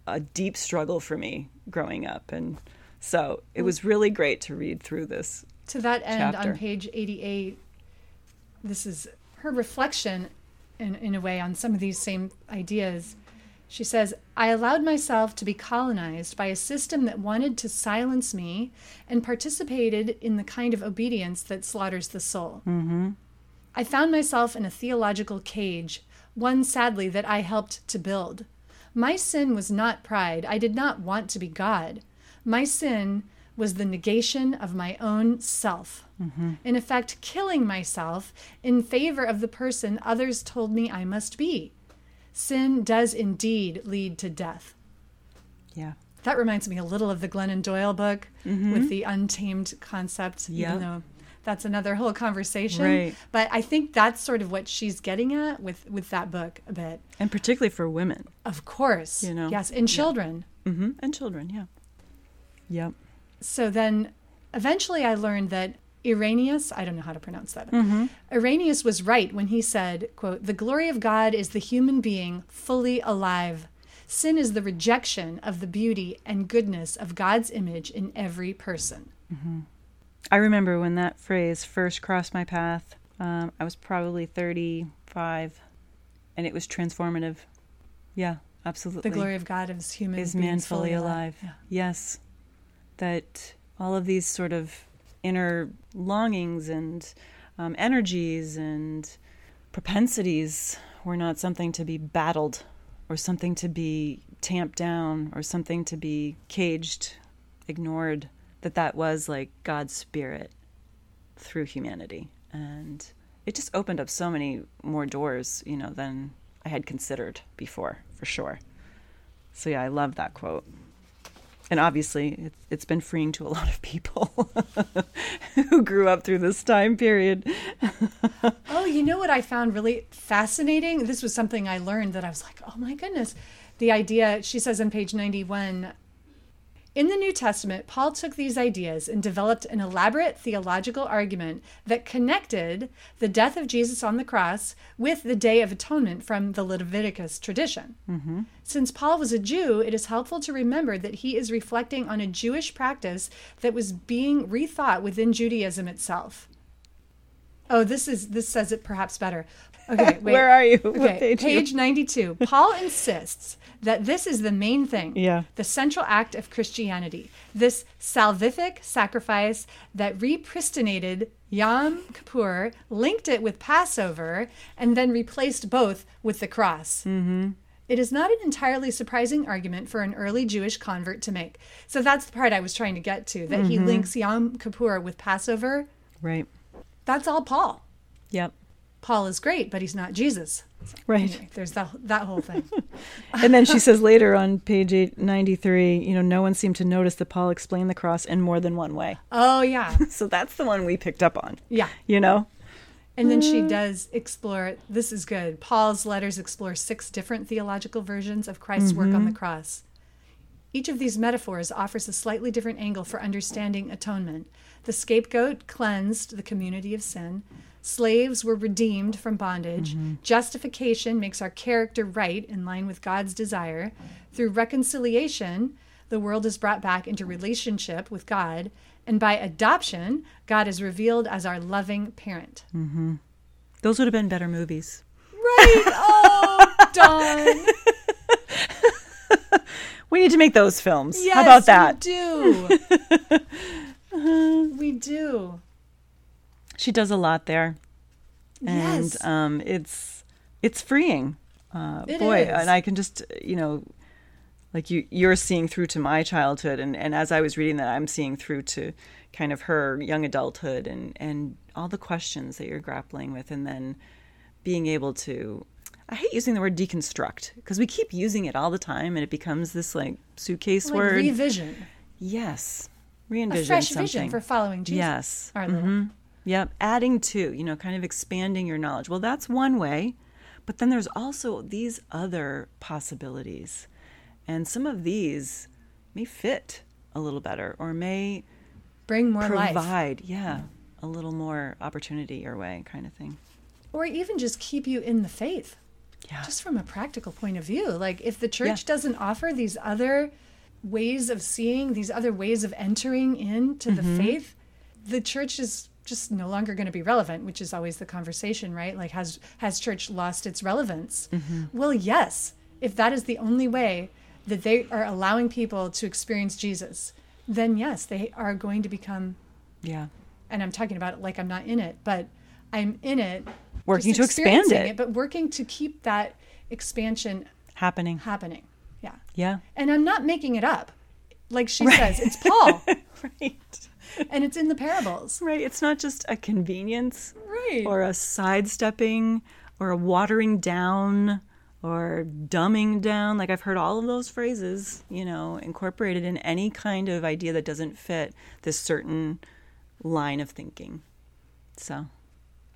a deep struggle for me growing up, and so it was really great to read through this to that end, chapter. on page 88, this is her reflection in, in a way on some of these same ideas. She says, I allowed myself to be colonized by a system that wanted to silence me and participated in the kind of obedience that slaughters the soul. Mm-hmm. I found myself in a theological cage, one sadly that I helped to build. My sin was not pride. I did not want to be God. My sin was the negation of my own self. Mm-hmm. In effect, killing myself in favor of the person others told me I must be. Sin does indeed lead to death. Yeah. That reminds me a little of the Glennon Doyle book mm-hmm. with the untamed concept, yep. even though that's another whole conversation. Right. But I think that's sort of what she's getting at with, with that book a bit. And particularly for women. Of course. You know. Yes, and children. Yeah. Mm-hmm. And children, yeah. Yep so then eventually I learned that Irenaeus, I don't know how to pronounce that. Mm-hmm. Irenaeus was right when he said, quote, "The glory of God is the human being fully alive. Sin is the rejection of the beauty and goodness of God's image in every person." Mm-hmm. I remember when that phrase first crossed my path. Um, I was probably 35, and it was transformative. Yeah, absolutely. The glory of God is human is man fully, alive. alive. Yeah. Yes, that all of these sort of inner longings and um, energies and propensities were not something to be battled or something to be tamped down or something to be caged, ignored, that that was like God's spirit through humanity. And it just opened up so many more doors, you know, than I had considered before, for sure. So yeah, I love that quote and obviously it's, it's been freeing to a lot of people [laughs] who grew up through this time period. [laughs] Oh you know what i found really fascinating? This was something i learned that i was like oh my goodness. The idea she says on page 91 in the New Testament, Paul took these ideas and developed an elaborate theological argument that connected the death of Jesus on the cross with the Day of Atonement from the Leviticus tradition. Mm-hmm. Since Paul was a Jew, it is helpful to remember that he is reflecting on a Jewish practice that was being rethought within Judaism itself. Oh, this is this says it perhaps better. Okay, [laughs] wait. Where are you? Okay, page, page 92. Paul insists that this is the main thing. Yeah. The central act of Christianity. This salvific sacrifice that repristinated Yom Kippur, linked it with Passover, and then replaced both with the cross. Mm-hmm. It is not an entirely surprising argument for an early Jewish convert to make. So that's the part I was trying to get to that mm-hmm. he links Yom Kippur with Passover. Right. That's all Paul. Yep. Paul is great, but he's not Jesus. Right. Anyway, there's that that whole thing. [laughs] and then she says later on page 893, you know, no one seemed to notice that Paul explained the cross in more than one way. Oh yeah. [laughs] so that's the one we picked up on. Yeah. You know. And then she does explore this is good. Paul's letters explore six different theological versions of Christ's mm-hmm. work on the cross. Each of these metaphors offers a slightly different angle for understanding atonement. The scapegoat cleansed the community of sin. Slaves were redeemed from bondage. Justification makes our character right in line with God's desire. Through reconciliation, the world is brought back into relationship with God. And by adoption, God is revealed as our loving parent. Mm-hmm. Those would have been better movies. Right. Oh, Dawn. [laughs] We need to make those films. Yes, How about that? We do. [laughs] we do. She does a lot there. And Yes. um, it's it's freeing. Uh, It boy, is. and I can just, you know, like you you're seeing through to my childhood and, and as I was reading that I'm seeing through to kind of her young adulthood and, and all the questions that you're grappling with and then being able to I hate using the word deconstruct because we keep using it all the time and it becomes this like suitcase Like word. revision. yes. Re-envision fresh something. vision for following Jesus. Yes. Our Mhm. Yep. Adding to, you know, kind of expanding your knowledge. Well, that's one way. But then there's also these other possibilities. And some of these may fit a little better or may bring more life. provide, yeah, a little more opportunity your way, kind of thing. Or even just keep you in the faith. Yeah. Just from a practical point of view. Like if the church Yeah. doesn't offer these other ways of seeing, these other ways of entering into the Mm-hmm. faith, the church is just no longer going to be relevant, which is always the conversation, right? Like has has church lost its relevance? Mm-hmm. Well, yes. If that is the only way that they are allowing people to experience Jesus, then yes, they are going to become yeah. and I'm talking about it like I'm not in it, but I'm in it. Working to expand experiencing it. But working to keep that expansion Happening. happening. Yeah. Yeah. And I'm not making it up. Like she says, it's Paul [laughs] right. and it's in the parables. Right. It's not just a convenience Right. or a sidestepping or a watering down or dumbing down. Like I've heard all of those phrases, you know, incorporated in any kind of idea that doesn't fit this certain line of thinking. So,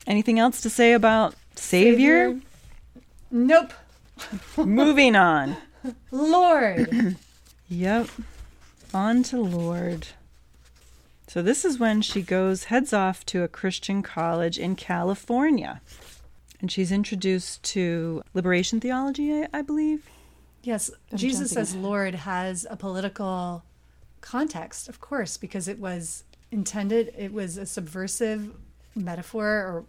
anything else to say about Savior? Nope. [laughs] Moving on. Lord. [clears throat] Yep. On to Lord. So this is when she goes heads off to a Christian college in California. And she's introduced to liberation theology, I, I believe. yes, I'm Jesus as Lord has a political context, of course, because it was intended, it was a subversive metaphor or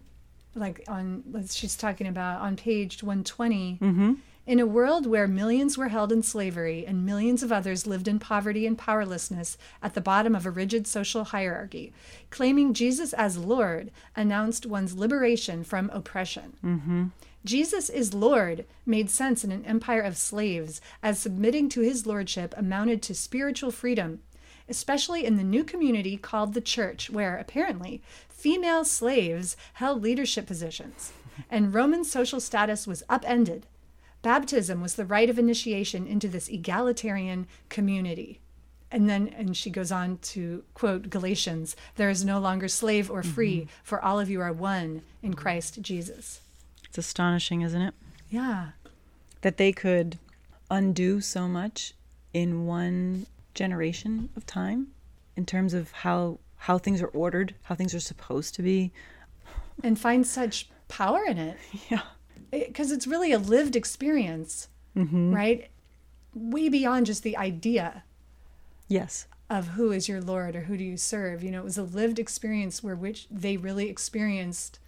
like on she's talking about on page 120 mm-hmm. in a world where millions were held in slavery and millions of others lived in poverty and powerlessness at the bottom of a rigid social hierarchy claiming jesus as lord announced one's liberation from oppression. Mm-hmm. Jesus is Lord made sense in an empire of slaves, as submitting to his lordship amounted to spiritual freedom, especially in the new community called the church, where apparently female slaves held leadership positions, and Roman social status was upended. Baptism was the rite of initiation into this egalitarian community. And then, and she goes on to quote Galatians there is no longer slave or free, mm-hmm. for all of you are one in Christ Jesus. It's astonishing, isn't it? Yeah. That they could undo so much in one generation of time in terms of how how things are ordered, how things are supposed to be. And find such power in it. [laughs] Yeah. Because it's really a lived experience, mm-hmm. right? Way beyond just the idea Yes. of who is your Lord or who do you serve. You know, it was a lived experience where which they really experienced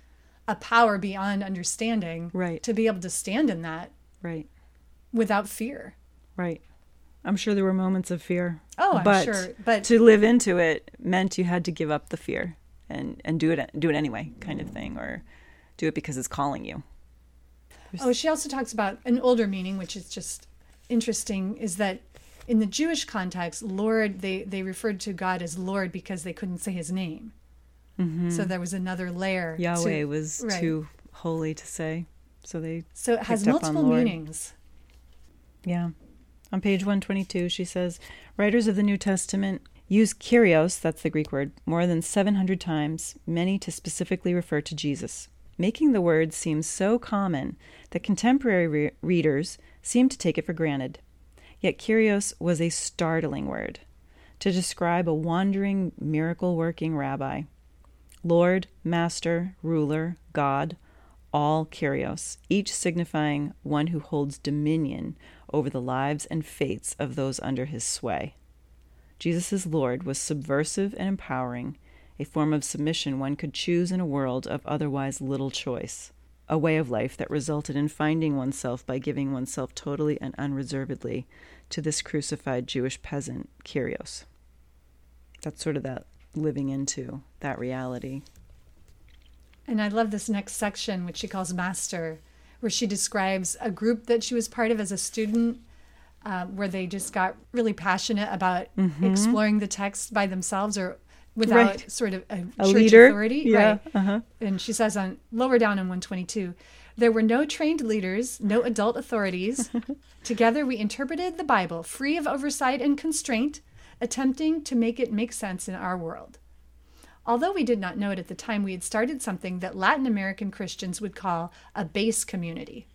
a power beyond understanding Right. to be able to stand in that Right. without fear. Right. I'm sure there were moments of fear. Oh, I'm but sure. But to live into it meant you had to give up the fear and and do it do it anyway, kind of thing, or do it because it's calling you. Oh, she also talks about an older meaning, which is just interesting, is that in the Jewish context, Lord, they, they referred to God as Lord because they couldn't say his name. Mm-hmm. So there was another layer. to- Yahweh was right. too holy to say, so they So it has picked up on multiple meanings. Yeah. On page 122, she says Writers of the New Testament use kyrios, that's the Greek word, more than 700 times, many to specifically refer to Jesus, making the word seem so common that contemporary re- readers seem to take it for granted. Yet Kyrios was a startling word to describe a wandering, miracle working rabbi. Lord, Master, Ruler, God, all Kyrios, each signifying one who holds dominion over the lives and fates of those under his sway. Jesus' Lord was subversive and empowering, a form of submission one could choose in a world of otherwise little choice, a way of life that resulted in finding oneself by giving oneself totally and unreservedly to this crucified Jewish peasant, Kyrios. That's sort of that living into that reality. And I love this next section, which she calls Master, where she describes a group that she was part of as a student, uh, where they just got really passionate about Mm-hmm. exploring the text by themselves or without Right. sort of a, A church leader. authority. Yeah. Right. Uh-huh. And she says on lower down in 122, there were no trained leaders, no adult authorities. [laughs] Together we interpreted the Bible free of oversight and constraint, attempting to make it make sense in our world. Although we did not know it at the time, we had started something that Latin American Christians would call a base community,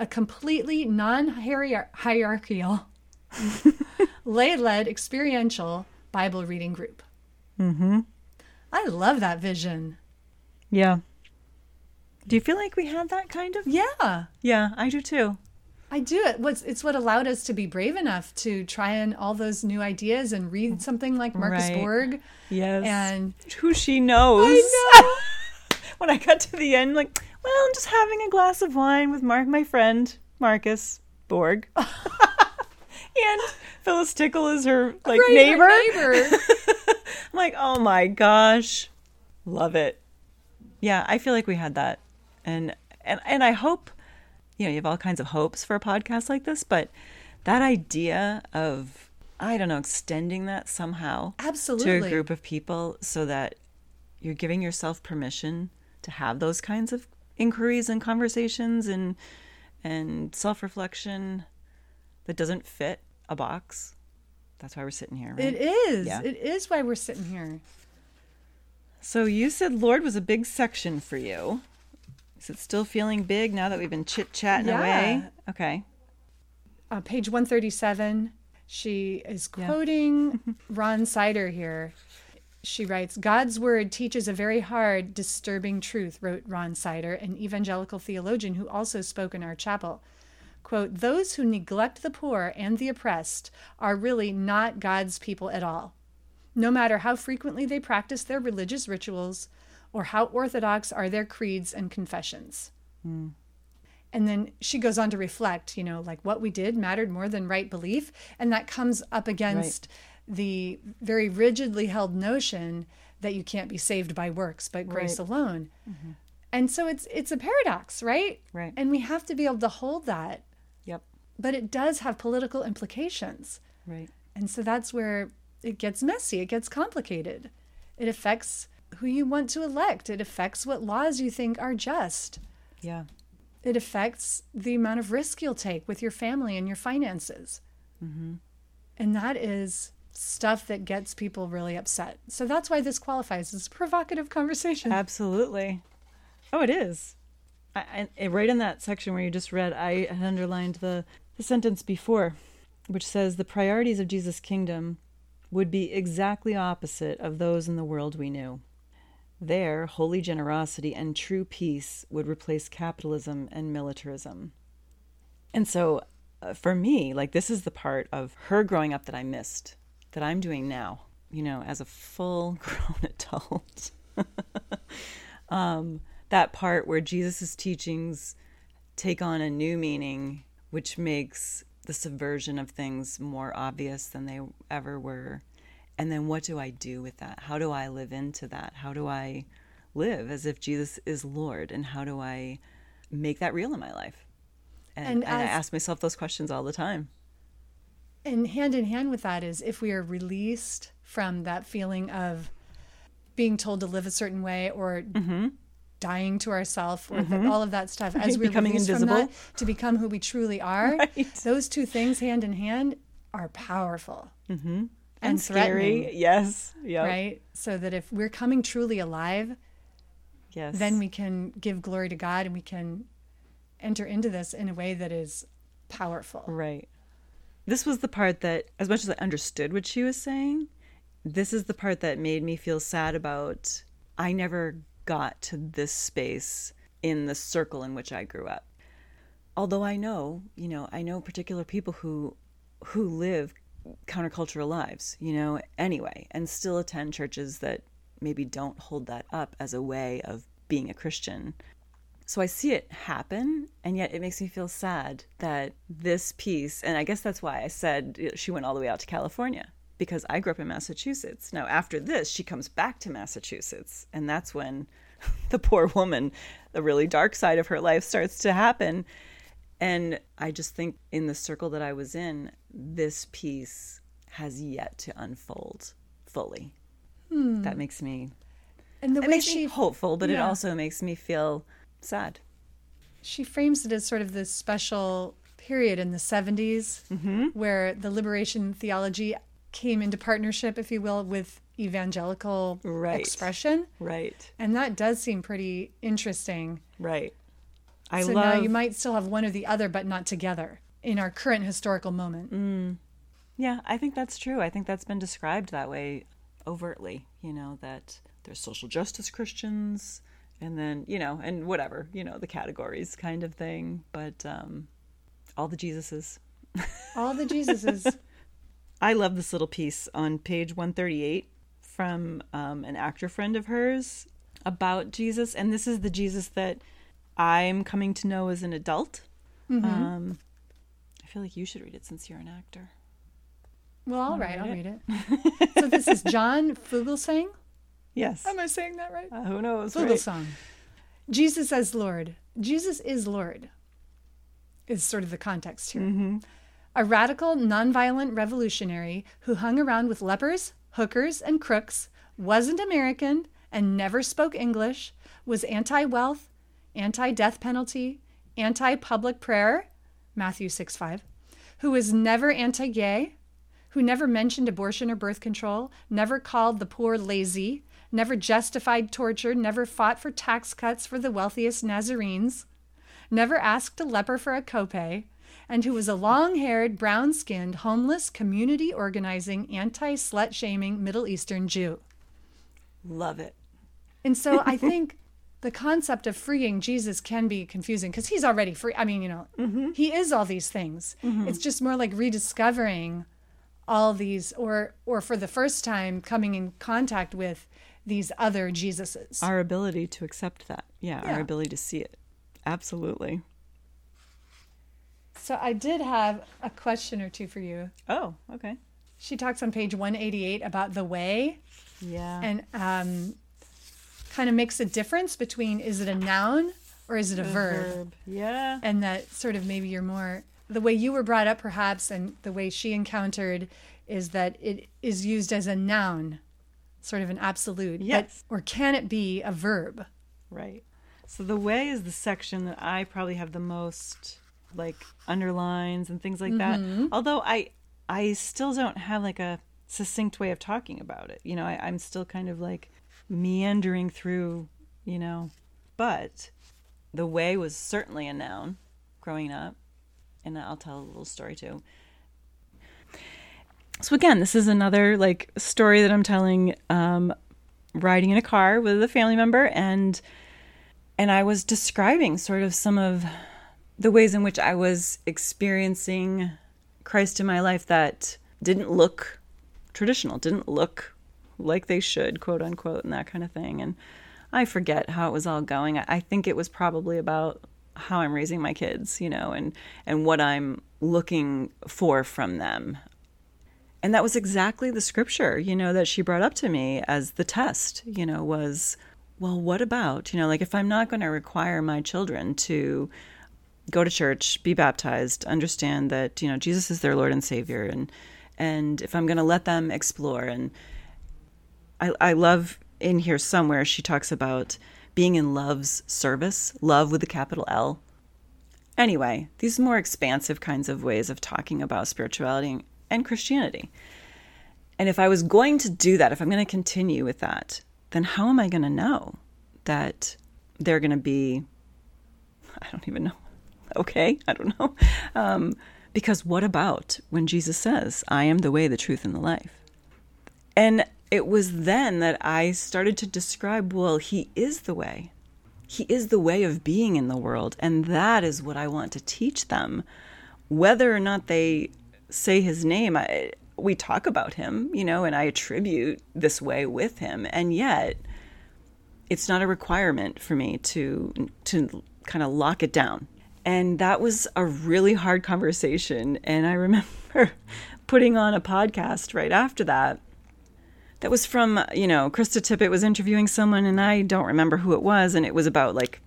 a completely non hierarchical, lay [laughs] led experiential Bible reading group. Mm-hmm. I love that vision. Yeah. Do you feel like we had that kind of? Yeah. Yeah, I do too. I do it. What's it's what allowed us to be brave enough to try on all those new ideas and read something like Marcus Right. Borg. Yes. And who she knows. I [laughs] when I got to the end, like, well, I'm just having a glass of wine with Mark, my friend Marcus Borg, [laughs] and Phyllis Tickle is her like Right, neighbor. our neighbor. [laughs] I'm like, oh my gosh, love it. Yeah, I feel like we had that, and and and I hope, you know, you have all kinds of hopes for a podcast like this, but that idea of I don't know, extending that somehow absolutely to a group of people so that you're giving yourself permission to have those kinds of inquiries and conversations and and self-reflection that doesn't fit a box. That's why we're sitting here, right? It is. Yeah. It is why we're sitting here. So you said Lord was a big section for you. Is it still feeling big now that we've been chit chatting away? Okay. Uh, page 137, she is Yeah. quoting [laughs] Ron Sider here. She writes, God's word teaches a very hard, disturbing truth, wrote Ron Sider, an evangelical theologian who also spoke in our chapel. Quote, those who neglect the poor and the oppressed are really not God's people at all. No matter how frequently they practice their religious rituals or how orthodox are their creeds and confessions. Hmm. And then she goes on to reflect, you know, like what we did mattered more than right belief. And that comes up against the very rigidly held notion that you can't be saved by works, but grace Right. alone. Mm-hmm. And so it's it's a paradox, right? Right. And we have to be able to hold that. Yep. But it does have political implications. Right. And so that's where it gets messy, it gets complicated. It affects who you want to elect, it affects what laws you think are just. Yeah. It affects the amount of risk you'll take with your family and your finances. Mm-hmm. And that is stuff that gets people really upset. So that's why this qualifies as a provocative conversation. Absolutely. Oh, it is. I, I, right in that section where you just read, I had underlined the, the sentence before, which says the priorities of Jesus' kingdom would be exactly opposite of those in the world we knew. There, holy generosity and true peace would replace capitalism and militarism. And so, uh, for me, like, this is the part of her growing up that I missed, that I'm doing now, you know, as a full [laughs] grown adult. [laughs] um, that part where Jesus' teachings take on a new meaning, which makes the subversion of things more obvious than they ever were. And then what do I do with that? How do I live into that? How do I live as if Jesus is Lord? And how do I make that real in my life? And, And and I ask myself those questions all the time. And hand in hand with that is if we are released from that feeling of being told to live a certain way or dying to ourselves or th- all of that stuff as [laughs] we're Becoming invisible. from that to become who we truly [laughs] are Right. those two things hand in hand are powerful mm-hmm. And, And scary. Yes. Yep. right so that if we're coming truly alive Yes. then we can give glory to god and we can enter into this in a way that is powerful Right. this was the part that, as much as I understood what she was saying, this is the part that made me feel sad about. I never got to this space in the circle in which I grew up. Although I know, you know, I know particular people who who live countercultural lives, you know, anyway, and still attend churches that maybe don't hold that up as a way of being a Christian. So I see it happen, and yet it makes me feel sad that this piece, and I guess that's why I said she went all the way out to California, because I grew up in Massachusetts. Now, after this, she comes back to Massachusetts, and that's when [laughs] the poor woman, the really dark side of her life starts to happen. And I just think in the circle that I was in, this piece has yet to unfold fully. Hmm. That makes me and the it way makes she me hopeful, but it also makes me feel sad. She frames it as sort of this special period in the 70s Mm-hmm. where the liberation theology came into partnership, if you will, with evangelical Right. expression. Right, And that does seem pretty interesting. right. I so love. now you might still have one or the other, but not together in our current historical moment. Mm. Yeah, I think that's true. I think that's been described that way overtly, you know, that there's social justice Christians and then, you know, and whatever, you know, the categories kind of thing, but um all the Jesuses. [laughs] All the Jesuses. I love this little piece on page 138 from um, an actor friend of hers about Jesus, and this is the Jesus that I'm coming to know as an adult. Um, I feel like you should read it since you're an actor. Well, all Wanna right, I'll read read it. so this is [laughs] John Fugelsang. Yes. Am I saying that right? Uh, who knows? right? Fugelsang. Jesus as Lord. Jesus is Lord. Is sort of the context here. A radical, nonviolent revolutionary who hung around with lepers, hookers, and crooks, wasn't American, and never spoke English, was anti wealth, anti death penalty, anti public prayer, Matthew 6 5, who was never anti gay, who never mentioned abortion or birth control, never called the poor lazy, never justified torture, never fought for tax cuts for the wealthiest Nazarenes, never asked a leper for a copay, and who was a long haired, brown skinned, homeless, community organizing, anti slut shaming Middle Eastern Jew. Love it. And so I [laughs] think the concept of freeing Jesus can be confusing because he's already free. I mean, you know, he is all these things. It's just more like rediscovering all these, or or for the first time coming in contact with these other Jesuses. Our ability to accept that. Yeah, Yeah. our ability to see it. Absolutely. So I did have a question or two for you. Oh, okay. She talks on page 188 about the way Yeah. and um, kind of makes a difference between is it a noun or is it a verb? verb? Yeah. and that sort of maybe you're more the way you were brought up perhaps and the way she encountered is that it is used as a noun sort of an absolute but- Yes. or can it be a verb Right. So the way is the section that I probably have the most like underlines and things like that. Mm-hmm. Although I I still don't have like a succinct way of talking about it. You know, I, I'm still kind of like meandering through, you know. But the way was certainly a noun growing up. And I'll tell a little story too. So again, this is another like story that I'm telling um riding in a car with a family member and and I was describing sort of some of the ways in which I was experiencing Christ in my life that didn't look traditional, didn't look like they should, quote unquote, and that kind of thing. And I forget how it was all going. I- think it was probably about how I'm raising my kids, you know, and and what I'm looking for from them. And that was exactly the scripture, you know, that she brought up to me as the test, you know, was well, what about, you know, like if I'm not going to require my children to go to church, be baptized, understand that, you know, Jesus is their Lord and Savior and and if I'm going to let them explore and I I love in here somewhere she talks about being in love's service, love with a capital L. Anyway, these more expansive kinds of ways of talking about spirituality and Christianity. And if I was going to do that, if I'm going to continue with that, then how am I going to know that they're going to be, [laughs] I don't even know, [laughs] okay? I don't know. [laughs] Um, Because what about when Jesus says, I am the way, the truth, and the life? And it was then that I started to describe, well, He is the way. He is the way of being in the world. And that is what I want to teach them. Whether or not they say His name, I, we talk about Him, you know, and I attribute this way with Him. And yet, it's not a requirement for me to to kind of lock it down. And that was a really hard conversation. And I remember [laughs] putting on a podcast right after that. That was from, you know, Krista Tippett was interviewing someone, and I don't remember who it was. And it was about like,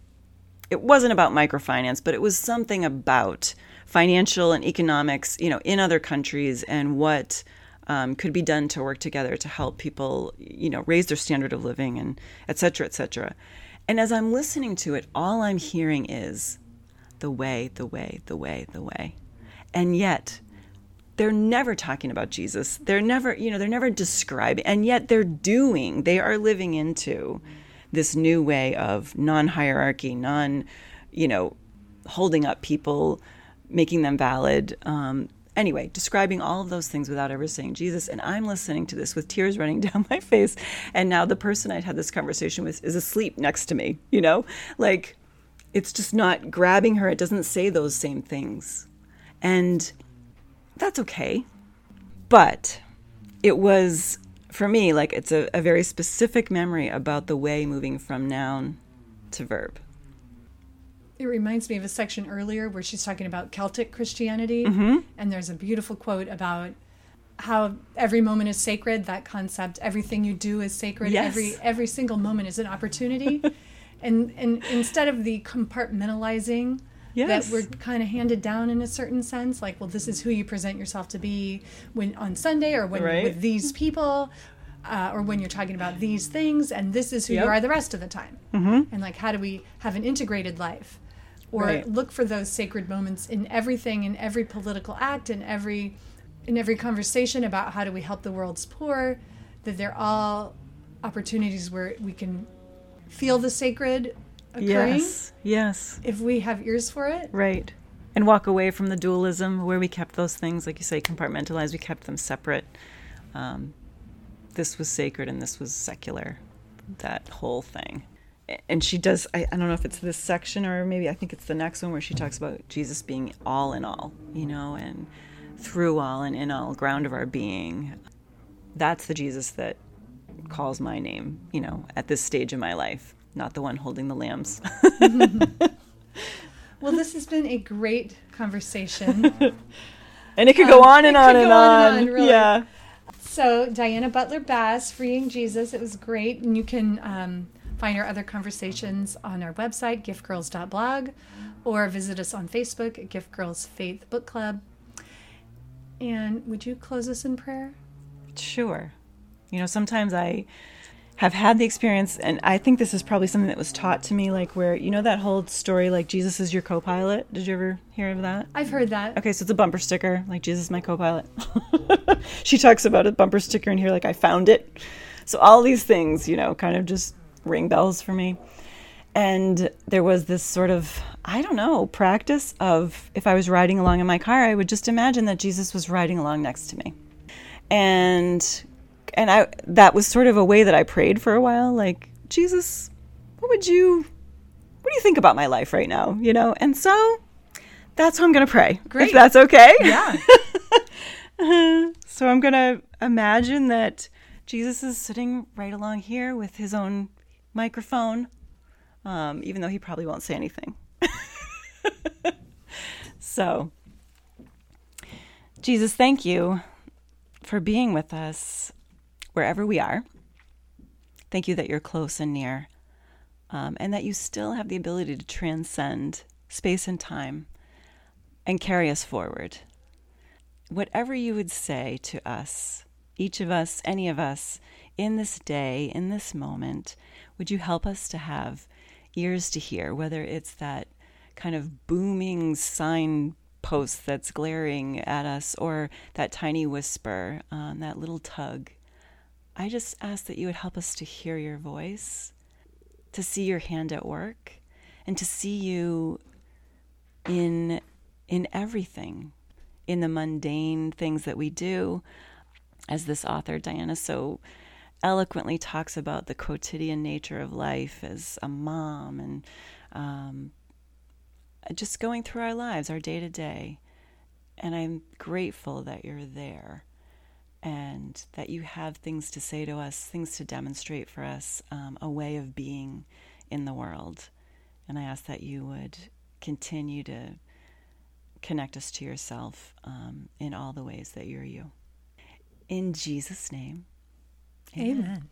it wasn't about microfinance, but it was something about financial and economics, you know, in other countries and what um, could be done to work together to help people, you know, raise their standard of living and et cetera, et cetera. And as I'm listening to it, all I'm hearing is the way, the way, the way, the way. And yet, they're never talking about Jesus. They're never, you know, they're never describing, and yet they're doing, they are living into this new way of non hierarchy, non, you know, holding up people, making them valid. Um, anyway, describing all of those things without ever saying Jesus. And I'm listening to this with tears running [laughs] down my face. And now the person I'd had this conversation with is asleep next to me, you know? Like, it's just not grabbing her. It doesn't say those same things. And that's okay. But it was, for me, like, it's a, a very specific memory about the way moving from noun to verb. It reminds me of a section earlier where she's talking about Celtic Christianity. Mm-hmm. And there's a beautiful quote about how every moment is sacred, that concept, everything you do is sacred. Yes. Every every single moment is an opportunity. [laughs] and and instead of the compartmentalizing Yes. that we're kind of handed down in a certain sense, like, well, this is who you present yourself to be when on Sunday or when Right. with these people. Uh, or when you're talking about these things, and this is who Yep. you are the rest of the time. Mm-hmm. And like, how do we have an integrated life? or Right. look for those sacred moments in everything in every political act in every in every conversation about how do we help the world's poor that they're all opportunities where we can feel the sacred occurring Yes. Yes. if we have ears for it Right. And walk away from the dualism where we kept those things, like you say, compartmentalized. We kept them separate. Um, this was sacred and this was secular. That whole thing. And she does, I, I don't know if it's this section or maybe I think it's the next one where she talks about Jesus being all in all, you know, and through all and in all, ground of our being. That's the Jesus that calls my name, you know, at this stage in my life, not the one holding the lambs. [laughs] well this has been a great conversation [laughs] And it could go Um, on and on and on on. and on, really. Yeah. So Diana Butler Bass, Freeing Jesus, it was great, and you can um, find our other conversations on our website, giftgirls.blog, or visit us on Facebook at Gift Girls Faith Book Club. And would you close us in prayer? Sure. You know, sometimes I have had the experience, and I think this is probably something that was taught to me, like where, you know, that whole story, like Jesus is your co pilot. Did you ever hear of that? I've heard that. Okay, so it's a bumper sticker, like Jesus is my co pilot. [laughs] she talks about a bumper sticker in here, like I found it. So all these things, you know, kind of just ring bells for me. And there was this sort of, I don't know, practice of if I was riding along in my car, I would just imagine that Jesus was riding along next to me. And and I that was sort of a way that I prayed for a while, like, Jesus, what would you what do you think about my life right now? You know? And so that's how I'm gonna pray. Great. If that's okay. Yeah. [laughs] So I'm going to imagine that Jesus is sitting right along here with his own microphone, um, even though he probably won't say anything. [laughs] so, Jesus, thank you for being with us wherever we are. Thank you that you're close and near, um, and that you still have the ability to transcend space and time and carry us forward whatever you would say to us, each of us, any of us, in this day, in this moment, would you help us to have ears to hear, whether it's that kind of booming signpost that's glaring at us or that tiny whisper, um, that little tug? I just ask that you would help us to hear your voice, to see your hand at work, and to see you in in everything in the mundane things that we do. As this author, Diana, so eloquently talks about the quotidian nature of life as a mom and um, just going through our lives, our day to day. And I'm grateful that you're there and that you have things to say to us, things to demonstrate for us, um, a way of being in the world. And I ask that you would continue to connect us to yourself um, in all the ways that you're you. In Jesus' name, amen. amen.